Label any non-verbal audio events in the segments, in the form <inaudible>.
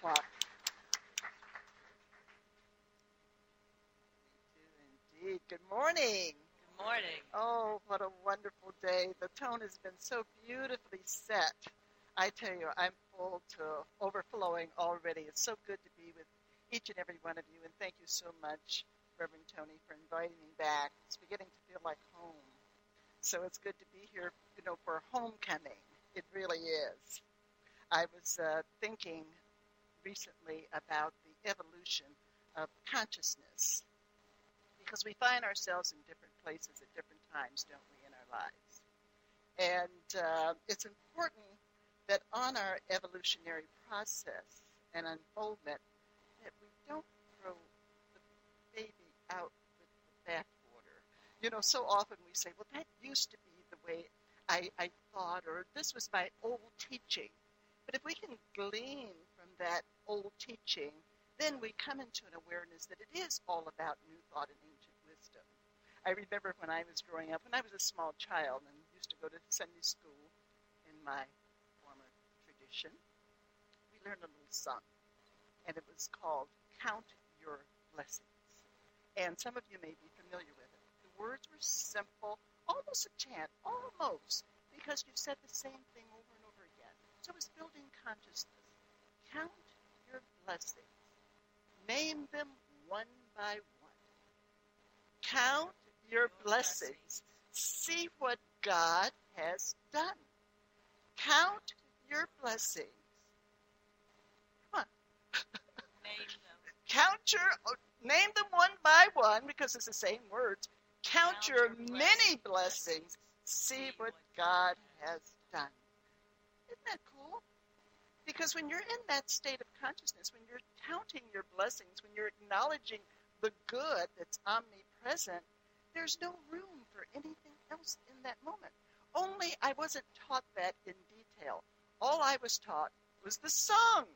o'clock. Indeed. Good morning. Good morning. Oh, what a wonderful day. The tone has been so beautifully set. I tell you, I'm full to overflowing already. It's so good to be with each and every one of you, and thank you so much, Reverend Tony, for inviting me back. It's beginning to feel like home. So it's good to be here, you know, for homecoming. It really is. I was uh, thinking recently about the evolution of consciousness because we find ourselves in different places at different times, don't we, in our lives? And uh, it's important that on our evolutionary process and unfoldment, that we don't throw the baby out with the bathwater. You know, so often we say, well, that used to be the way I, I thought, or this was my old teaching. But if we can glean that old teaching, then we come into an awareness that it is all about new thought and ancient wisdom. I remember when I was growing up, when I was a small child and used to go to Sunday school in my former tradition, we learned a little song, and it was called Count Your Blessings. And some of you may be familiar with it. The words were simple, almost a chant, almost, because you said the same thing over and over again. So it was building consciousness. Count your blessings. Name them one by one. Count your blessings. See what God has done. Count your blessings. Come on. Name them. <laughs> Count your, oh, name them one by one because it's the same words. Count, Count your, your many blessings. blessings. See what God has done. Isn't that? Because when you're in that state of consciousness, when you're counting your blessings, when you're acknowledging the good that's omnipresent, there's no room for anything else in that moment. Only I wasn't taught that in detail. All I was taught was the song.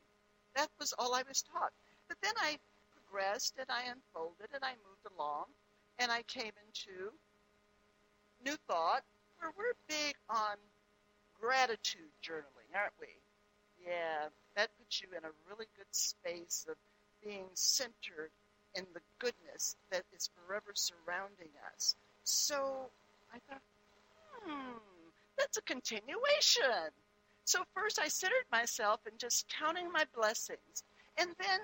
That was all I was taught. But then I progressed and I unfolded and I moved along and I came into New Thought where we're big on gratitude journaling, aren't we? Yeah, that puts you in a really good space of being centered in the goodness that is forever surrounding us. So I thought, hmm, that's a continuation. So first I centered myself in just counting my blessings. And then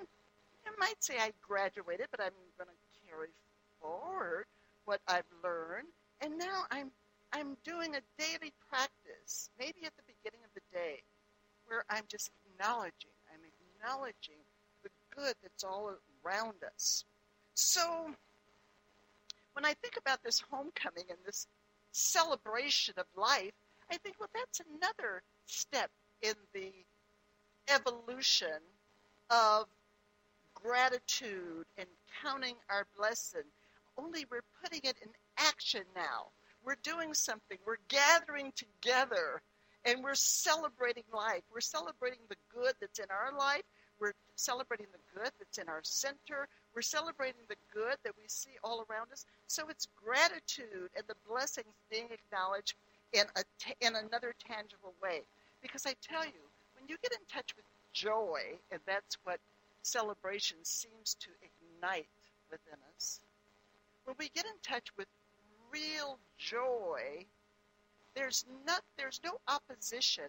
you might say I graduated, but I'm going to carry forward what I've learned. And now I'm I'm doing a daily practice, maybe at the beginning of the day, where I'm just acknowledging, I'm acknowledging the good that's all around us. So when I think about this homecoming and this celebration of life, I think, well, that's another step in the evolution of gratitude and counting our blessing. Only we're putting it in action now. We're doing something. We're gathering together and we're celebrating life. We're celebrating the good that's in our life. We're celebrating the good that's in our center. We're celebrating the good that we see all around us. So it's gratitude and the blessings being acknowledged in a t- in another tangible way. Because I tell you, when you get in touch with joy, and that's what celebration seems to ignite within us, when we get in touch with real joy, there's not there's no opposition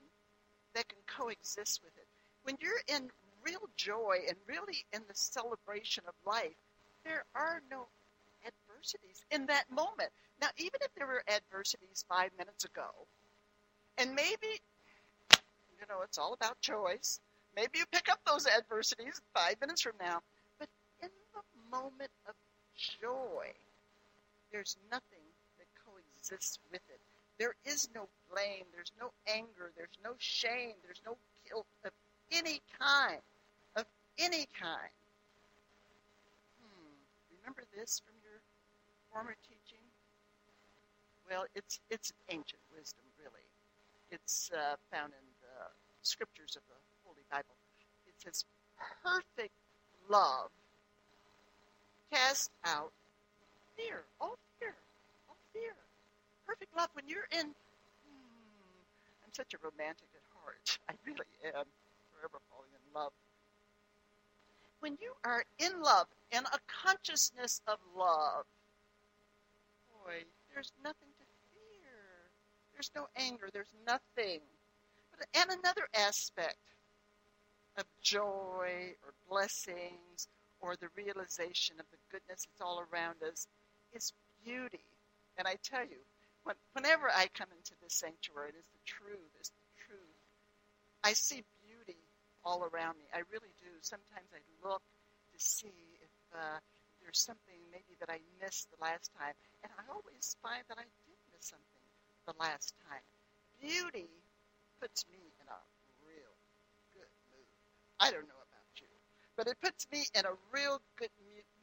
that can coexist with it. When you're in real joy and really in the celebration of life, there are no adversities in that moment. Now, even if there were adversities five minutes ago, and maybe, you know, it's all about choice. Maybe you pick up those adversities five minutes from now. But in the moment of joy, there's nothing that coexists with it. There is no blame, there's no anger, there's no shame, there's no guilt of any kind. Of any kind. Hmm. Remember this from your former teaching? Well, it's it's ancient wisdom, really. It's uh, found in the scriptures of the Holy Bible. It says, "Perfect love casts out fear, all fear, all fear. Perfect love. When you're in, hmm, I'm such a romantic at heart. <laughs> I really am. Forever falling in love when you are in love, and a consciousness of love, boy, there's nothing to fear. There's no anger. There's nothing. But, and another aspect of joy or blessings or the realization of the goodness that's all around us is beauty. And I tell you, when, whenever I come into this sanctuary, it is the truth, it's the truth. I see beauty all around me. I really do. Sometimes I look to see if uh, there's something maybe that I missed the last time, and I always find that I did miss something the last time. Beauty puts me in a real good mood. I don't know about you, but it puts me in a real good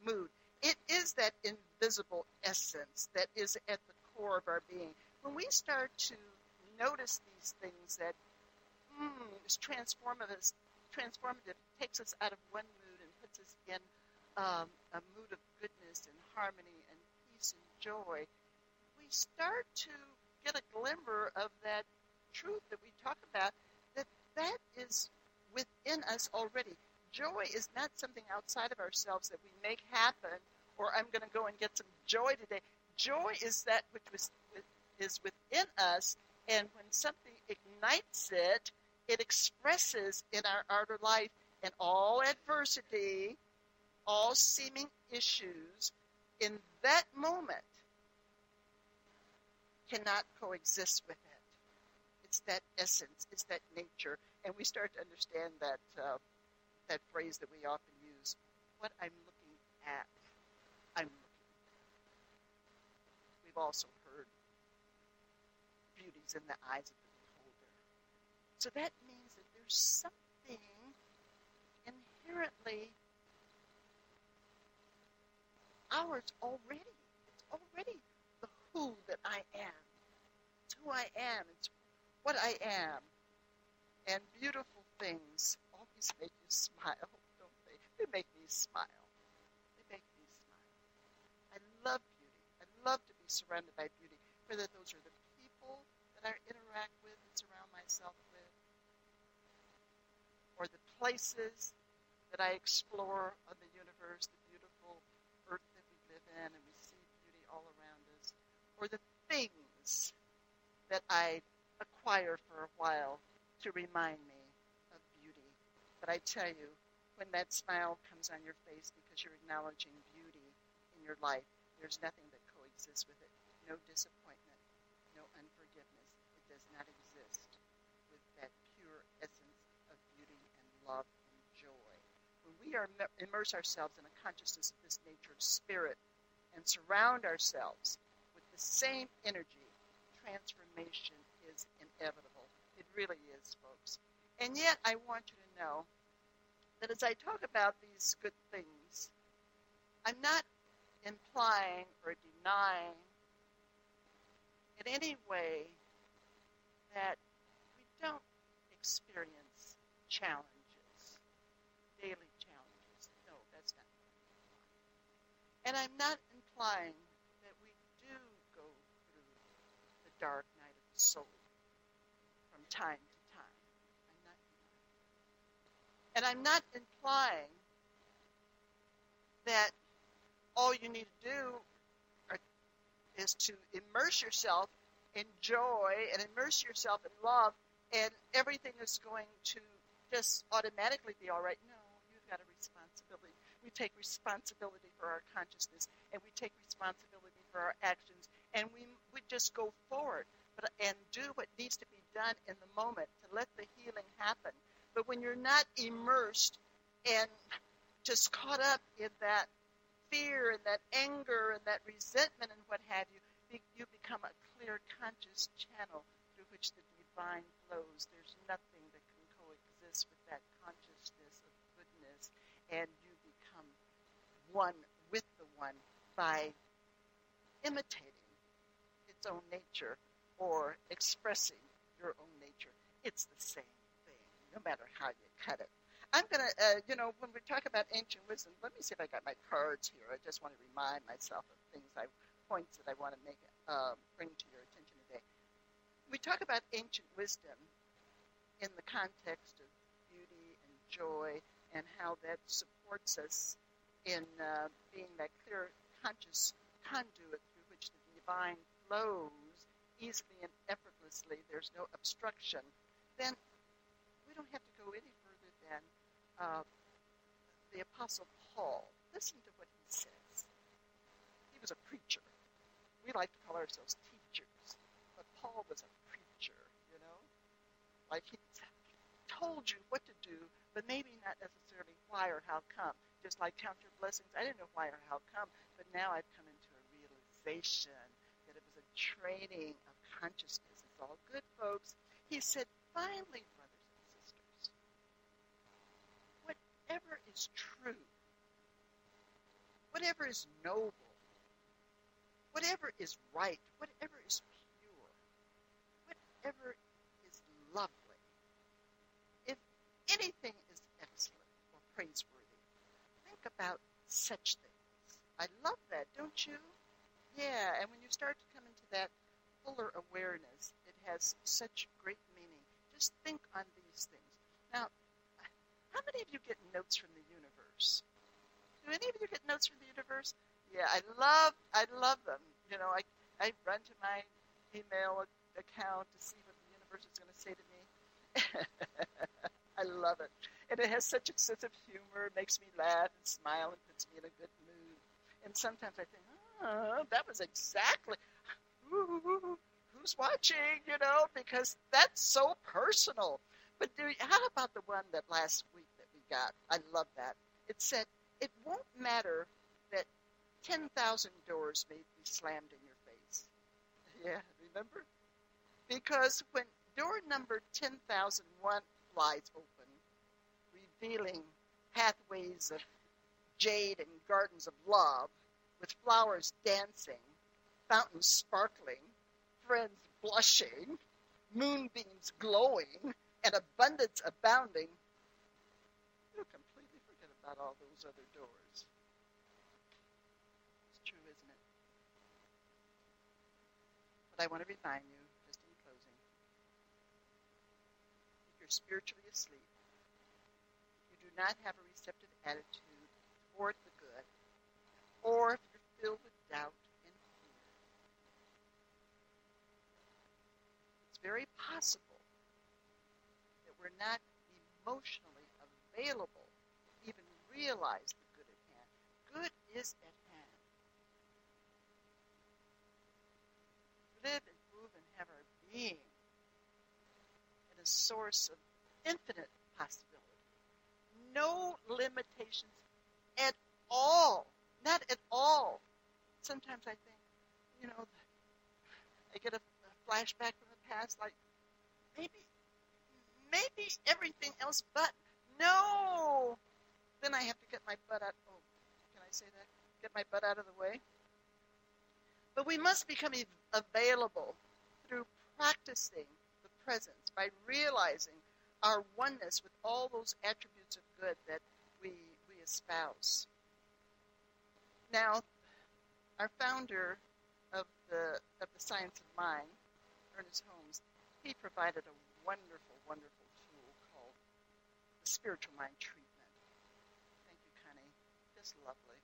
mood. It is that invisible essence that is at the core of our being. When we start to notice these things that mm, is transformative, transformative, takes us out of one mood and puts us in um, a mood of goodness and harmony and peace and joy, we start to get a glimmer of that truth that we talk about, that that is within us already. Joy is not something outside of ourselves that we make happen, or I'm going to go and get some joy today. Joy is that which was, is within us, and when something ignites it, it expresses in our outer life, and all adversity, all seeming issues, in that moment, cannot coexist with it. It's that essence, it's that nature, and we start to understand that uh, that phrase that we often use: "What I'm looking at, I'm looking." We've also heard beauties in the eyes of the beholder. So that means that there's something inherently ours already. It's already the who that I am. It's who I am. It's what I am. And beautiful things always make you smile, <laughs> don't they? They make me smile. They make me smile. I love beauty. I love to surrounded by beauty, whether those are the people that I interact with and surround myself with, or the places that I explore of the universe, the beautiful earth that we live in, and we see beauty all around us, or the things that I acquire for a while to remind me of beauty. But I tell you, when that smile comes on your face because you're acknowledging beauty in your life, there's nothing coexists with it. No disappointment, no unforgiveness. It does not exist with that pure essence of beauty and love and joy. When we are immerse ourselves in a consciousness of this nature of spirit and surround ourselves with the same energy, transformation is inevitable. It really is, folks. And yet, I want you to know that as I talk about these good things, I'm not implying or denying in any way that we don't experience challenges, daily challenges. No, that's not. And I'm not implying that we do go through the dark night of the soul from time to time. I'm not. And I'm not implying that you need to do is to immerse yourself in joy and immerse yourself in love, and everything is going to just automatically be all right. No, you've got a responsibility. We take responsibility for our consciousness, and we take responsibility for our actions, and we, we just go forward but, and do what needs to be done in the moment to let the healing happen. But when you're not immersed and just caught up in that fear and that anger and that resentment and what have you, you become a clear, conscious channel through which the divine flows. There's nothing that can coexist with that consciousness of goodness, and you become one with the one by imitating its own nature or expressing your own nature. It's the same thing, no matter how you cut it. I'm going to, uh, you know, when we talk about ancient wisdom, let me see if I got my cards here. I just want to remind myself of things, I points that I want to make, uh, bring to your attention today. We talk about ancient wisdom in the context of beauty and joy. and how that supports us in uh, being that clear, conscious conduit through which the divine flows easily and effortlessly. There's no obstruction. Then we don't have to go any further than uh, the Apostle Paul. Listen to what he says. He was a preacher. We like to call ourselves teachers, but Paul was a preacher, you know? Like he told you what to do, but maybe not necessarily why or how come. Just like count your blessings. I didn't know why or how come, but now I've come into a realization that it was a training of consciousness. It's all good, folks. He said, finally, whatever is true, whatever is noble, whatever is right, whatever is pure, whatever is lovely, if anything is excellent or praiseworthy, think about such things. I love that, don't you? Yeah, and when you start to come into that fuller awareness, it has such great meaning. Just think on these things. Now, how many of you get notes from the universe? Do any of you get notes from the universe? Yeah, I love I love them. You know, I I run to my email account to see what the universe is going to say to me. <laughs> I love it. And it has such a sense of humor, it makes me laugh and smile and puts me in a good mood. And sometimes I think, oh, that was exactly ooh, who's watching, you know, because that's so personal. But do, how about the one that last week that we got? I love that. It said, it won't matter that 10,000 doors may be slammed in your face. Yeah, remember? Because when door number 10,001 flies open, revealing pathways of jade and gardens of love, with flowers dancing, fountains sparkling, friends blushing, moonbeams glowing, and abundance abounding, you'll completely forget about all those other doors. It's true, isn't it? But I want to remind you, just in closing, if you're spiritually asleep, you do not have a receptive attitude toward the good, or if you're filled with doubt and fear, it's very possible we're not emotionally available to even realize the good at hand. Good is at hand. Live and move and have our being in a source of infinite possibility. No limitations at all. Not at all. Sometimes I think, you know, I get a, a flashback from the past, like maybe, maybe everything else but no. Then I have to get my butt out. Oh, can I say that? Get my butt out of the way. But we must become available through practicing the presence by realizing our oneness with all those attributes of good that we we espouse. Now, our founder of the of the science of mind, Ernest Holmes, he provided a wonderful, wonderful tool called the spiritual mind treatment. Thank you, Connie. Just lovely.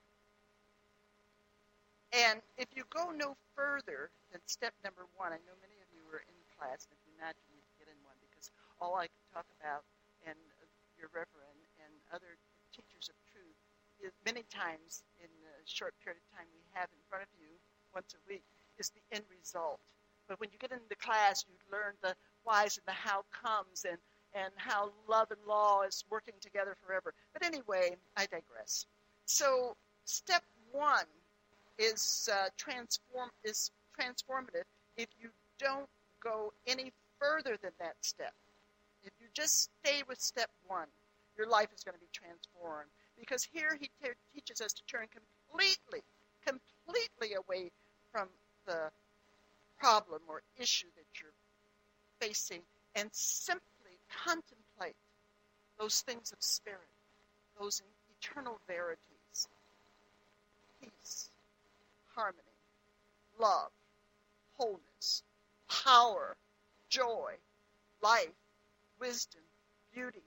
And if you go no further than step number one, I know many of you are in class, and if you're not, you need to get in one because all I can talk about, and uh, your reverend and other teachers of truth, is many times in the short period of time we have in front of you once a week, is the end result. But when you get into class, you learn the whys and the how comes and, and how love and law is working together forever. But anyway, I digress. So step one is uh, transform is transformative if you don't go any further than that step. If you just stay with step one, your life is going to be transformed. Because here he te- teaches us to turn completely, completely away from the problem or issue that you're facing and simply contemplate those things of spirit, those eternal verities, peace, harmony, love, wholeness, power, joy, life, wisdom, beauty,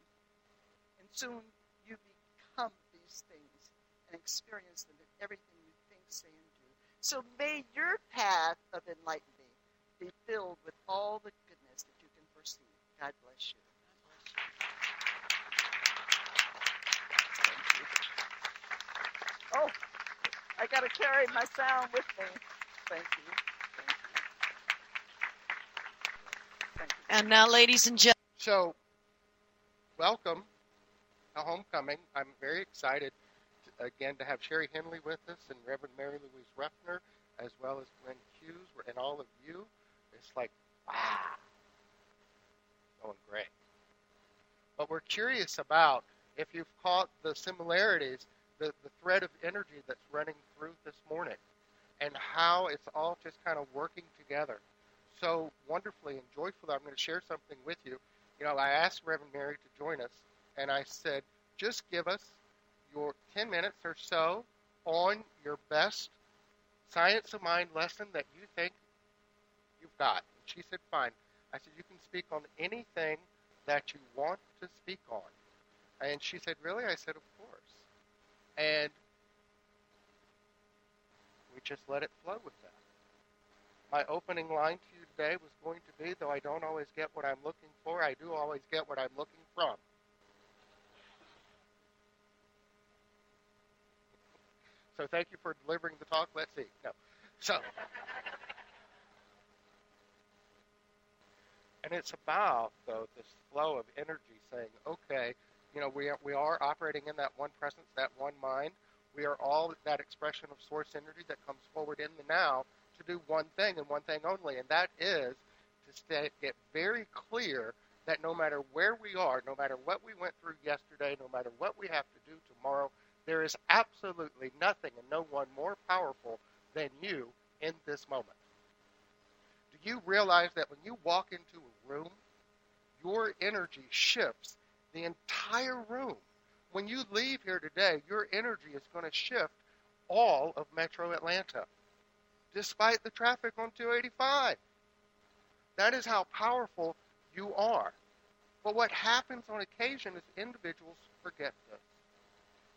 and soon you become these things and experience them in everything you think, say, and do. So may your path of enlightenment be filled with all the goodness that you can foresee. God bless you. Thank you. Oh, I got to carry my sound with me. Thank you. Thank you. Thank you. And now, ladies and gentlemen, So, welcome to Homecoming. I'm very excited to, again to have Sherry Henley with us and Reverend Mary Louise Ruffner, as well as Glenn Hughes, and all of you. It's like, wow, going great. But we're curious about if you've caught the similarities, the, the thread of energy that's running through this morning, and how it's all just kind of working together so wonderfully and joyfully. I'm going to share something with you you know, I asked Reverend Mary to join us, and I said, just give us your 10 minutes or so on your best science of mind lesson that you think you've got. And she said, fine. I said, you can speak on anything that you want to speak on. And she said, really? I said, of course. And we just let it flow with that. My opening line to you today was going to be, though I don't always get what I'm looking for, I do always get what I'm looking from. So thank you for delivering the talk. Let's see. No. So, and it's about though this flow of energy, saying, okay, you know, we are, we are operating in that one presence, that one mind. We are all that expression of source energy that comes forward in the now to do one thing and one thing only, and that is to stay, get very clear that no matter where we are, no matter what we went through yesterday, no matter what we have to do tomorrow, there is absolutely nothing and no one more powerful than you in this moment. You realize that when you walk into a room, your energy shifts the entire room? When you leave here today, your energy is going to shift all of Metro Atlanta, despite the traffic on 285. That is how powerful you are. But what happens on occasion is individuals forget this.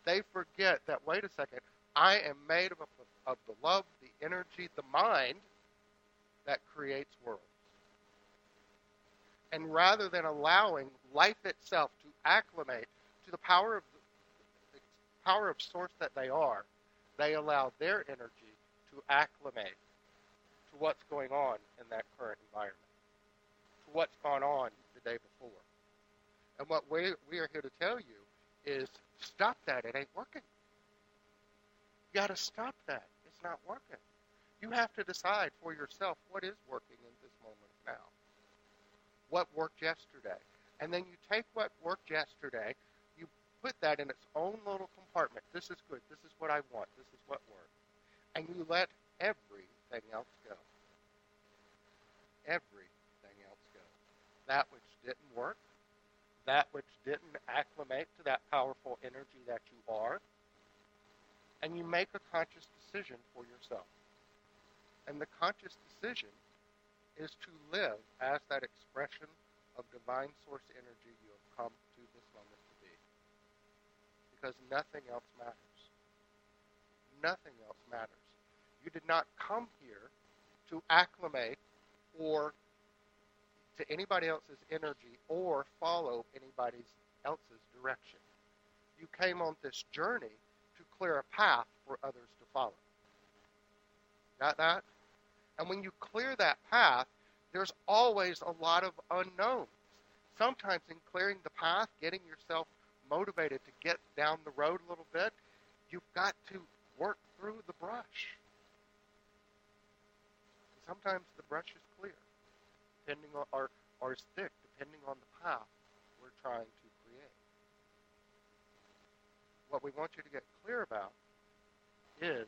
They forget that, wait a second, I am made of, of the love, the energy, the mind that creates worlds. And rather than allowing life itself to acclimate to the power of the power of source that they are, they allow their energy to acclimate to what's going on in that current environment, to what's gone on the day before. And what we, we are here to tell you is stop that. It ain't working. You got to stop that. It's not working. You have to decide for yourself what is working in this moment now. What worked yesterday. And then you take what worked yesterday, you put that in its own little compartment. This is good. This is what I want. This is what worked. And you let everything else go. Everything else go. That which didn't work, that which didn't acclimate to that powerful energy that you are, and you make a conscious decision for yourself. And the conscious decision is to live as that expression of divine source energy you have come to this moment to be. Because nothing else matters. Nothing else matters. You did not come here to acclimate or to anybody else's energy or follow anybody else's direction. You came on this journey to clear a path for others to follow. Got that? And when you clear that path, there's always a lot of unknowns. Sometimes in clearing the path, getting yourself motivated to get down the road a little bit, you've got to work through the brush. Sometimes the brush is clear, depending on or, or is thick, depending on the path we're trying to create. What we want you to get clear about is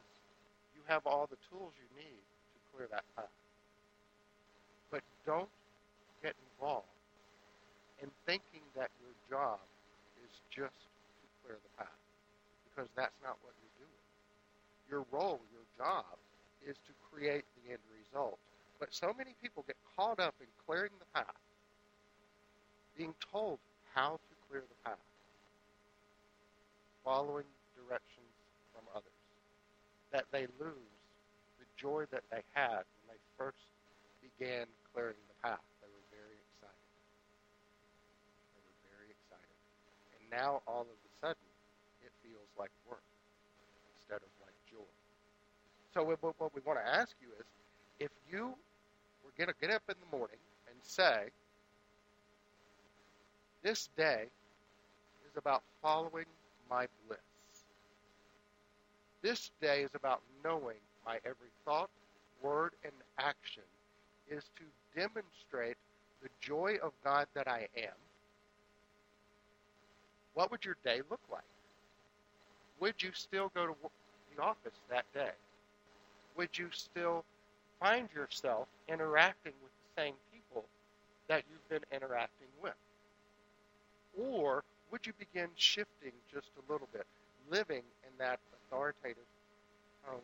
you have all the tools you need clear that path. But don't get involved in thinking that your job is just to clear the path, because that's not what you're doing. Your role, your job, is to create the end result. But so many people get caught up in clearing the path, being told how to clear the path, following directions from others, that they lose joy that they had when they first began clearing the path. They were very excited. They were very excited. And now all of a sudden, it feels like work instead of like joy. So what we want to ask you is, if you were going to get up in the morning and say, this day is about following my bliss. This day is about knowing my every thought, word, and action is to demonstrate the joy of God that I am. What would your day look like? Would you still go to the office that day? Would you still find yourself interacting with the same people that you've been interacting with? Or would you begin shifting just a little bit, living in that authoritative tone?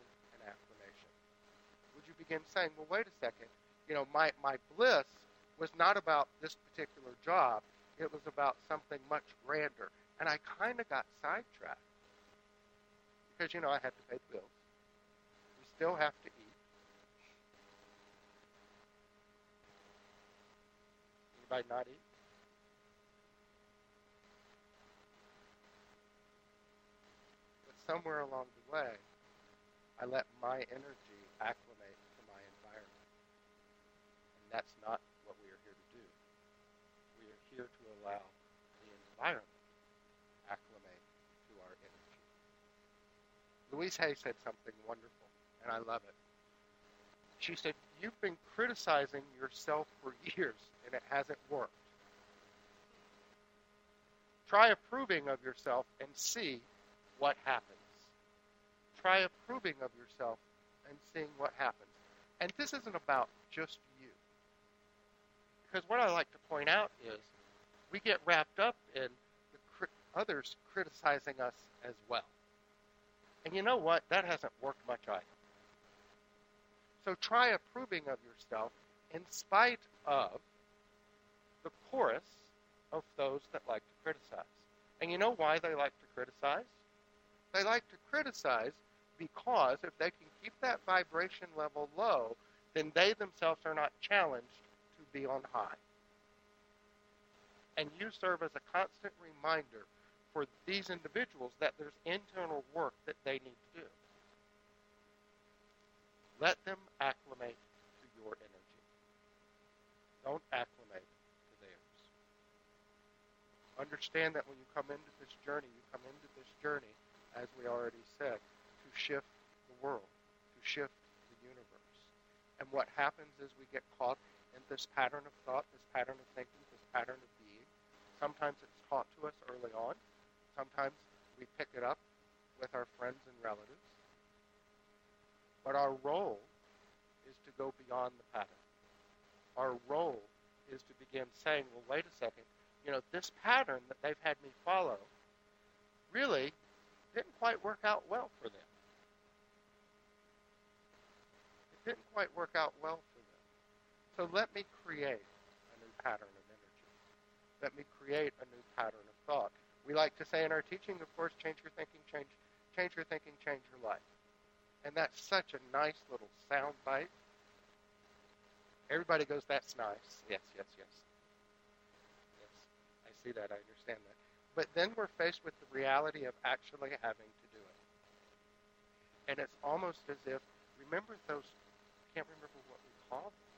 Begin saying, well, wait a second, you know, my, my bliss was not about this particular job, it was about something much grander. And I kind of got sidetracked because, you know, I had to pay the bills. We still have to eat. Anybody not eat? But somewhere along the way, I let my energy acclimate to my environment. And that's not what we are here to do. We are here to allow the environment to acclimate to our energy. Louise Hay said something wonderful, and I love it. She said, You've been criticizing yourself for <laughs> years, and it hasn't worked. Try approving of yourself and see what happens. Try approving of yourself and seeing what happens. And this isn't about just you. Because what I like to point out is we get wrapped up in cri- others criticizing us as well. And you know what? That hasn't worked much either. So try approving of yourself in spite of the chorus of those that like to criticize. And you know why they like to criticize? They like to criticize because if they can keep that vibration level low, then they themselves are not challenged be on high. And you serve as a constant reminder for these individuals that there's internal work that they need to do. Let them acclimate to your energy. Don't acclimate to theirs. Understand that when you come into this journey, you come into this journey, as we already said, to shift the world, to shift the universe. And what happens is we get caught in this pattern of thought, this pattern of thinking, this pattern of being. Sometimes it's taught to us early on. Sometimes we pick it up with our friends and relatives. But our role is to go beyond the pattern. Our role is to begin saying, well, wait a second, you know, this pattern that they've had me follow really didn't quite work out well for them. It didn't quite work out well. So let me create a new pattern of energy. Let me create a new pattern of thought. We like to say in our teaching, of course, change your thinking, change, change your thinking, change your life. And that's such a nice little sound bite. Everybody goes, that's nice. Yes, yes, yes. Yes, I see that. I understand that. But then we're faced with the reality of actually having to do it. And it's almost as if, remember those, can't remember what we called them,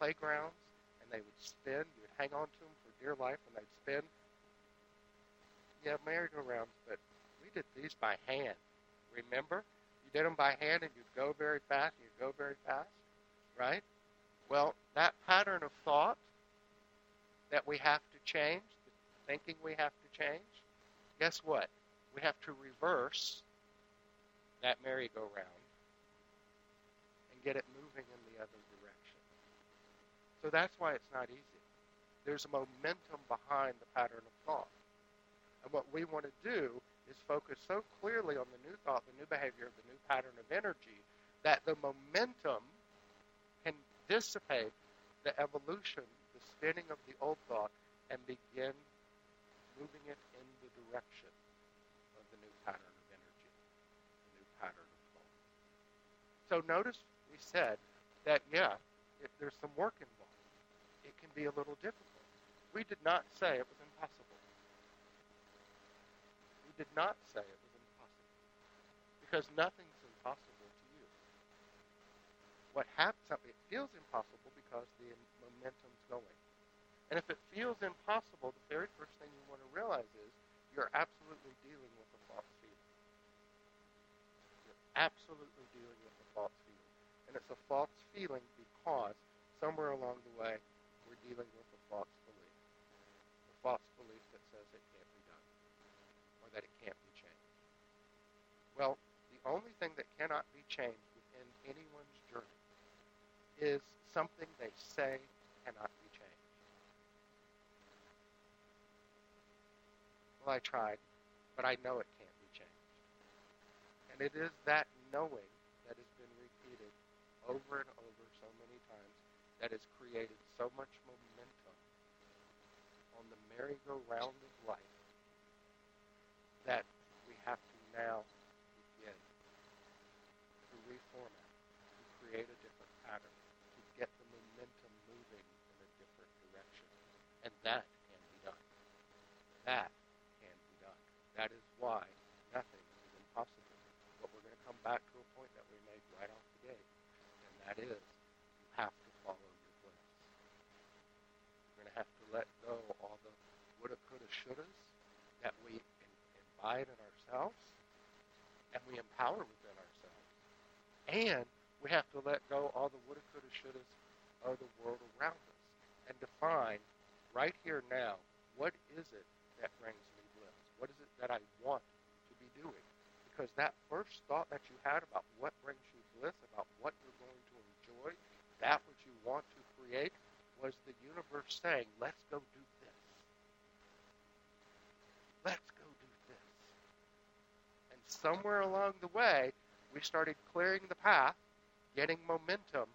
playgrounds, and they would spin, you would hang on to them for dear life, and they'd spin. Yeah, merry-go-rounds, but we did these by hand. Remember? You did them by hand and you'd go very fast, and you'd go very fast, right? Well, that pattern of thought that we have to change, the thinking we have to change, guess what? We have to reverse that merry-go-round and get it moving in the other. So that's why it's not easy. There's a momentum behind the pattern of thought. And what we want to do is focus so clearly on the new thought, the new behavior, the new pattern of energy, that the momentum can dissipate the evolution, the spinning of the old thought, and begin moving it in the direction of the new pattern of energy, the new pattern of thought. So notice we said that, yeah, if there's some work involved. Be a little difficult. We did not say it was impossible. We did not say it was impossible. Because nothing's impossible to you. What happens, it feels impossible because the momentum's going. And if it feels impossible, the very first thing you want to realize is you're absolutely dealing with a false feeling. You're absolutely dealing with a false feeling. And it's a false feeling because somewhere along the way we're dealing with a false belief. A false belief that says it can't be done or that it can't be changed. Well, the only thing that cannot be changed within anyone's journey is something they say cannot be changed. Well, I tried, but I know it can't be changed. And it is that knowing that has been repeated over and over that has created so much momentum on the merry-go-round of life that we have to now begin to reformat, to create a different pattern, to get the momentum moving in a different direction. And that can be done. That can be done. That is why nothing is impossible. But we're going to come back to a point that we made right off the gate, and that is you have to follow your bliss. You're going to have to let go all the woulda, that we imbibe in ourselves and we empower within ourselves. And we have to let go all the woulda, coulda, shouldas of the world around us and define right here now what is it that brings me bliss? What is it that I want to be doing? Because that first thought that you had about what brings you bliss, about what you're going to enjoy, that which you want to create, was the universe saying, let's go do. Let's go do this. And somewhere along the way, we started clearing the path, getting momentum,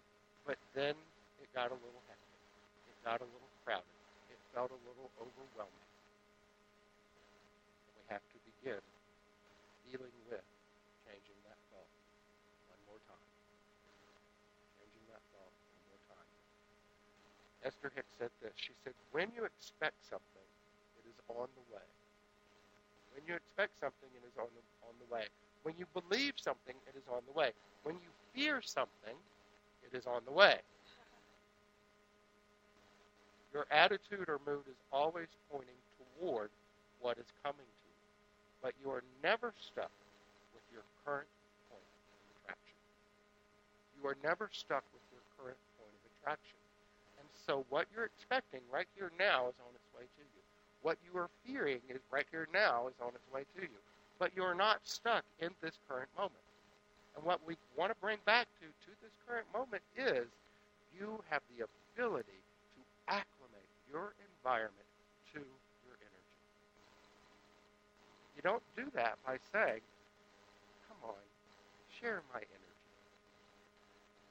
but then it got a little hectic. It got a little crowded. It felt a little overwhelming. We have to begin dealing with changing that thought one more time. Changing that thought one more time. Esther Hicks said this. She said, when you expect something, it is on the way. When you expect something, it is on the, on the way. When you believe something, it is on the way. When you fear something, it is on the way. Your attitude or mood is always pointing toward what is coming to you. But you are never stuck with your current point of attraction. You are never stuck with your current point of attraction. And so what you're expecting right here now is on its way to you. What you are fearing is right here now is on its way to you. But you are not stuck in this current moment. And what we want to bring back to, to this current moment is you have the ability to acclimate your environment to your energy. You don't do that by saying, come on, share my energy.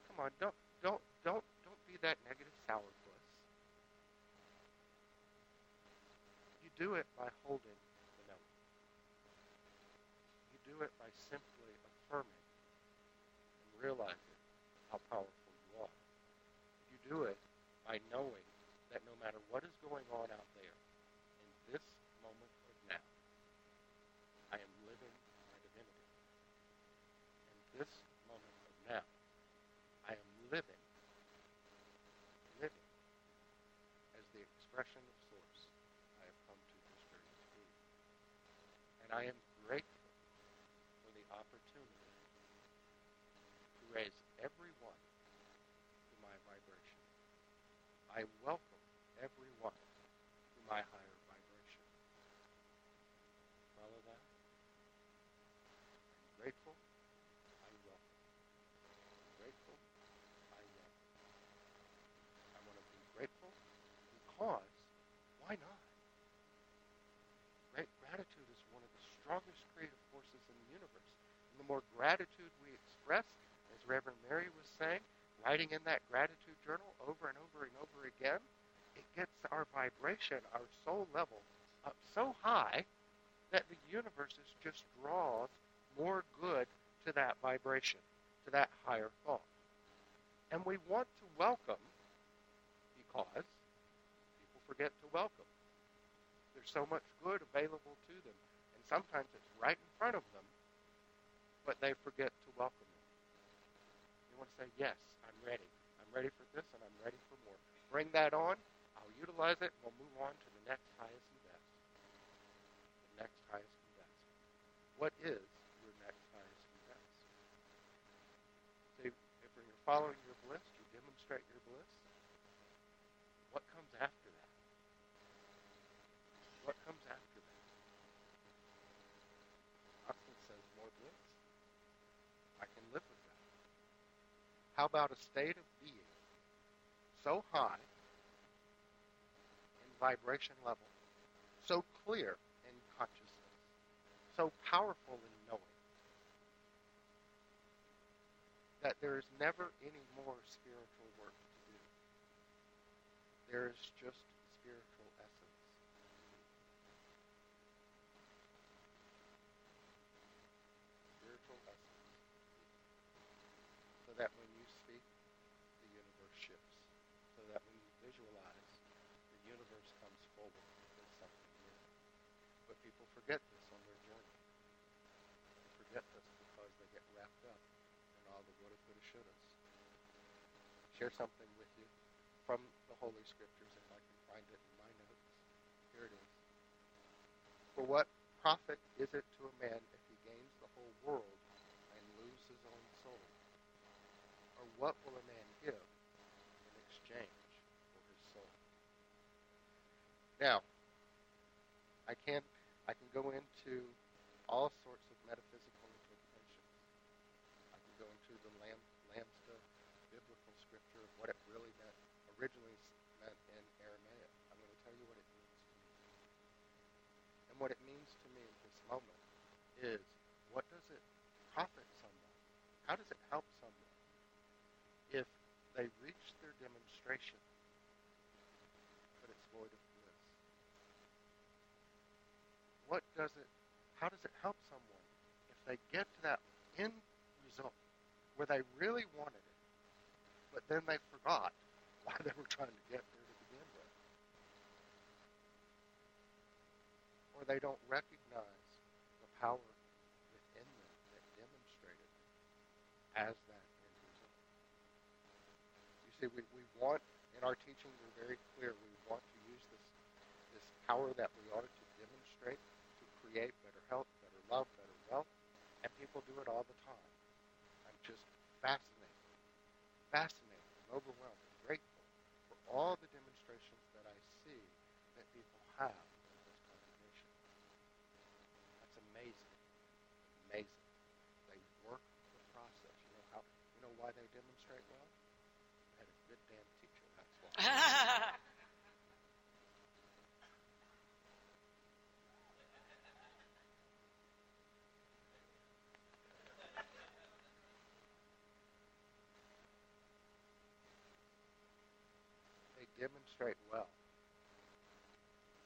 Come on, don't don't don't don't be that negative sourpuss. You do it by holding the note. You do it by simply affirming and realizing how powerful you are. You do it by knowing that no matter what is going on out there, in this moment of now, I am living my divinity. And this moment of now, I am living, living as the expression of Source I have come to this journey to be. And I am grateful for the opportunity to raise everyone to my vibration. I welcome everyone to my higher vibration. Follow that? I'm grateful. I welcome. Grateful. I welcome. I want to be grateful because why not? Great gratitude is one of the strongest creative forces in the universe. And the more gratitude we express, as Reverend Mary was saying, writing in that gratitude journal over and over and over again, it gets our vibration, our soul level up so high that the universe just draws more good to that vibration, to that higher thought. And we want to welcome because people forget to welcome. There's so much good available to them, and sometimes it's right in front of them, but they forget to welcome it. You want to say, Yes, I'm ready. I'm ready for this, and I'm ready for more. Bring that on. I'll utilize it, and we'll move on to the next highest and best. The next highest and best. What is your next highest and best? See, if you're following your bliss, you demonstrate your bliss. What comes after that? What comes after that? Austin says more bliss. I can live with that. How about a state of being so high in vibration level, so clear in consciousness, so powerful in knowing, that there is never any more spiritual work to do. There is just spiritual essence. Spiritual essence. So that when you speak, the universe shifts. So that when you visualize, the universe comes forward with something new. But people forget this on their journey. They forget this because they get wrapped up woulda, coulda, shouldas. Share something with you from the Holy Scriptures if I can find it in my notes. Here it is. For what profit is it to a man if he gains the whole world and lose his own soul? Or what will a man give in exchange for his soul? Now, I can I can go into all sorts of metaphysical interpretations. I can go into the Lam, Lamsa biblical scripture of what it really meant originally meant in Aramaic. I'm going to tell you what it means to me. And what it means to me in this moment is what does it profit someone? How does it help someone if they reach their demonstration, but it's void of bliss? What does it, how does it help someone if they get to that end result where they really wanted it, but then they forgot why they were trying to get there to begin with? Or they don't recognize the power within them that demonstrated as that end result. You see, we, we want, in our teaching, we're very clear, we want to use this, this power that we are to demonstrate to create better health, better love, better wealth, and people do it all the time. I'm just fascinated, fascinated, and overwhelmed, all the demonstrations that I see that people have in this congregation. That's amazing, amazing. They work the process. You know how? You know why they demonstrate well? They had a good damn teacher. That's why. <laughs> they demonstrate well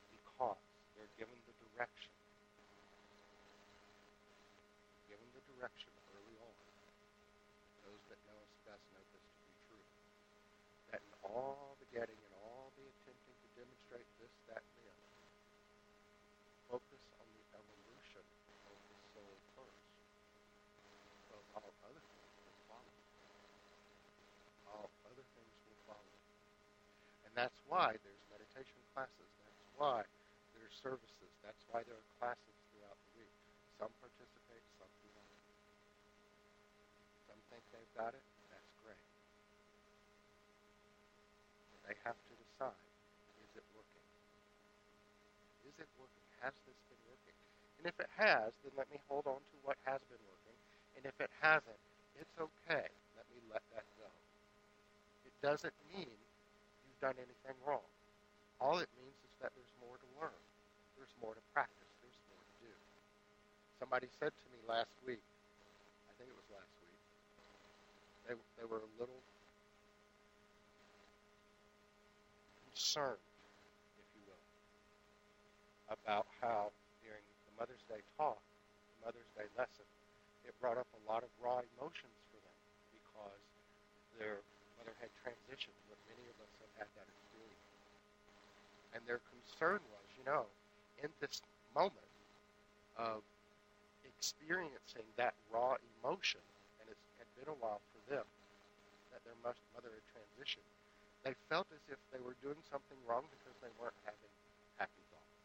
because they're given the direction. Given the direction early on. Those that know us best know this to be true. That in all the getting and all the attempting to demonstrate this, that, and the other, focus on the evolution of the soul first. So all other things will follow. All other things will follow. And that's why there's meditation classes. That's why there's services. That's why there are classes throughout the week. Some participate, some do not. Some think they've got it. That's great. But they have to decide, is it working? Is it working? Has this been working? And if it has, then let me hold on to what has been working. And if it hasn't, it's okay. Let me let that go. It doesn't mean done anything wrong. All it means is that there's more to learn. There's more to practice. There's more to do. Somebody said to me last week, I think it was last week, they, they were a little concerned, if you will, about how during the Mother's Day talk, the Mother's Day lesson, it brought up a lot of raw emotions for them because their mother had transitioned, but many of us have had that experience. And their concern was, you know, in this moment of experiencing that raw emotion, and it had been a while for them that their mother had transitioned, they felt as if they were doing something wrong because they weren't having happy thoughts.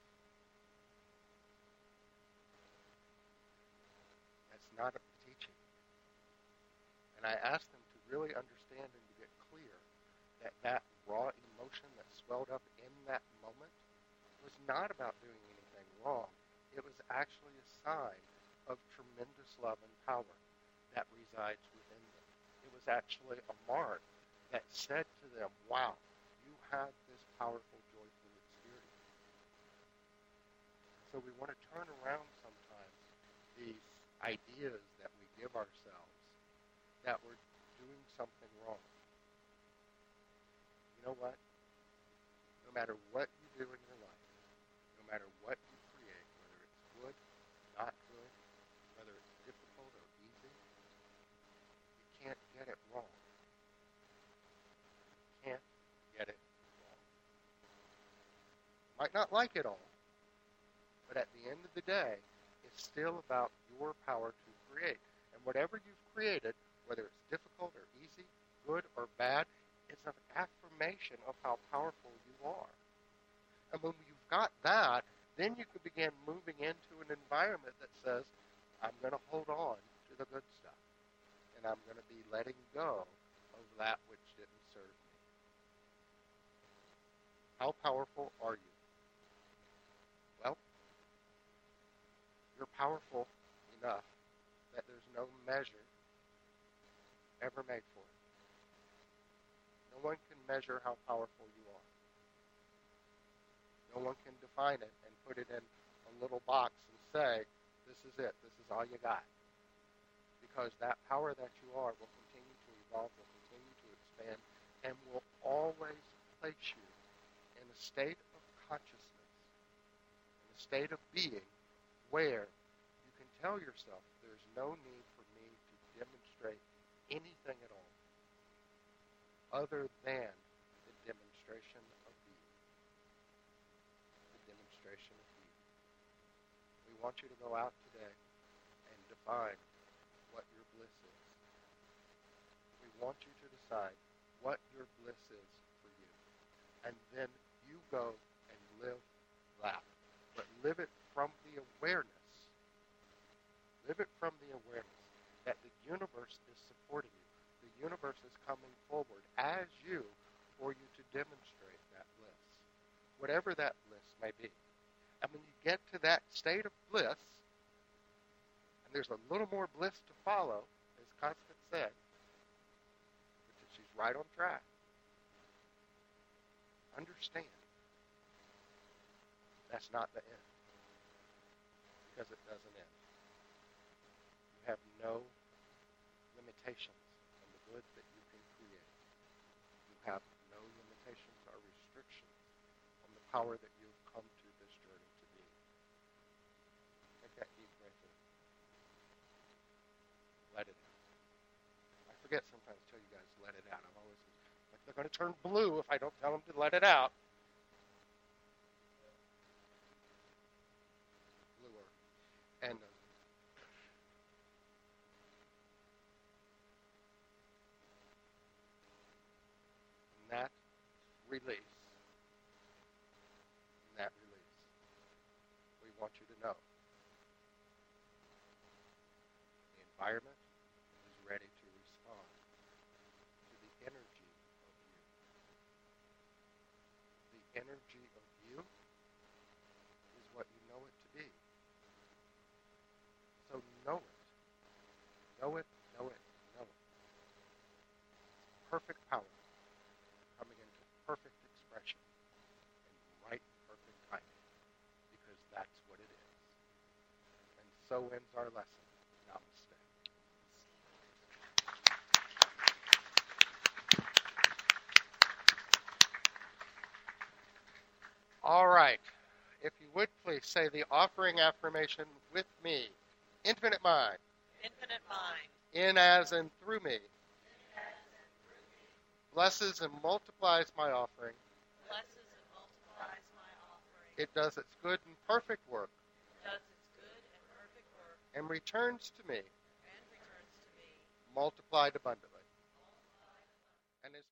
That's not a teaching. And I asked them to really understand and that that raw emotion that swelled up in that moment was not about doing anything wrong. It was actually a sign of tremendous love and power that resides within them. It was actually a mark that said to them, wow, you have this powerful, joyful experience. So we want to turn around sometimes these ideas that we give ourselves that we're doing something wrong. Know what? No matter what you do in your life, no matter what you create, whether it's good, not good, whether it's difficult or easy, you can't get it wrong. You can't get it wrong. You Might not like it all, but at the end of the day, it's still about your power to create. And whatever you've created, whether it's difficult or easy, good or bad, is an affirmation of how powerful you are. And when you've got that, then you can begin moving into an environment that says, I'm going to hold on to the good stuff. And I'm going to be letting go of that which didn't serve me. How powerful are you? Well, you're powerful enough that there's no measure ever made for it. No one can measure how powerful you are. No one can define it and put it in a little box and say, this is it, this is all you got. Because that power that you are will continue to evolve, will continue to expand, and will always place you in a state of consciousness, in a state of being, where you can tell yourself there's no need for me to demonstrate anything at all other than the demonstration of being. The demonstration of being. We want you to go out today and define what your bliss is. We want you to decide what your bliss is for you. And then you go and live that. But live it from the awareness. Live it from the awareness that the universe is supporting you. The universe is coming forward as you for you to demonstrate that bliss. Whatever that bliss may be. And when you get to that state of bliss, and there's a little more bliss to follow, as Constance said, but she's right on track understand that's not the end. Because it doesn't end. You have no limitations on the good that you can create. You have no limitations or restrictions on the power that you've come to this journey to be. Take that deep breath in. Let it out. I forget sometimes to tell you guys let it out. I'm always like they're going to turn blue if I don't tell them to let it out. Blue, and uh, that release, that release, we want you to know the environment is ready to respond to the energy of you. The energy of you is what you know it to be. So know it. Know it, know it, know it. Perfect power coming into perfect expression in right perfect timing because that's what it is. And so ends our lesson. Namaste. All right. if you would please say the offering affirmation with me. Infinite mind, Infinite mind. in as and through me, blesses and multiplies my offering. Blesses and multiplies my offering. It does its good and perfect work does its good and perfect work and returns to me and returns to me multiplied abundantly.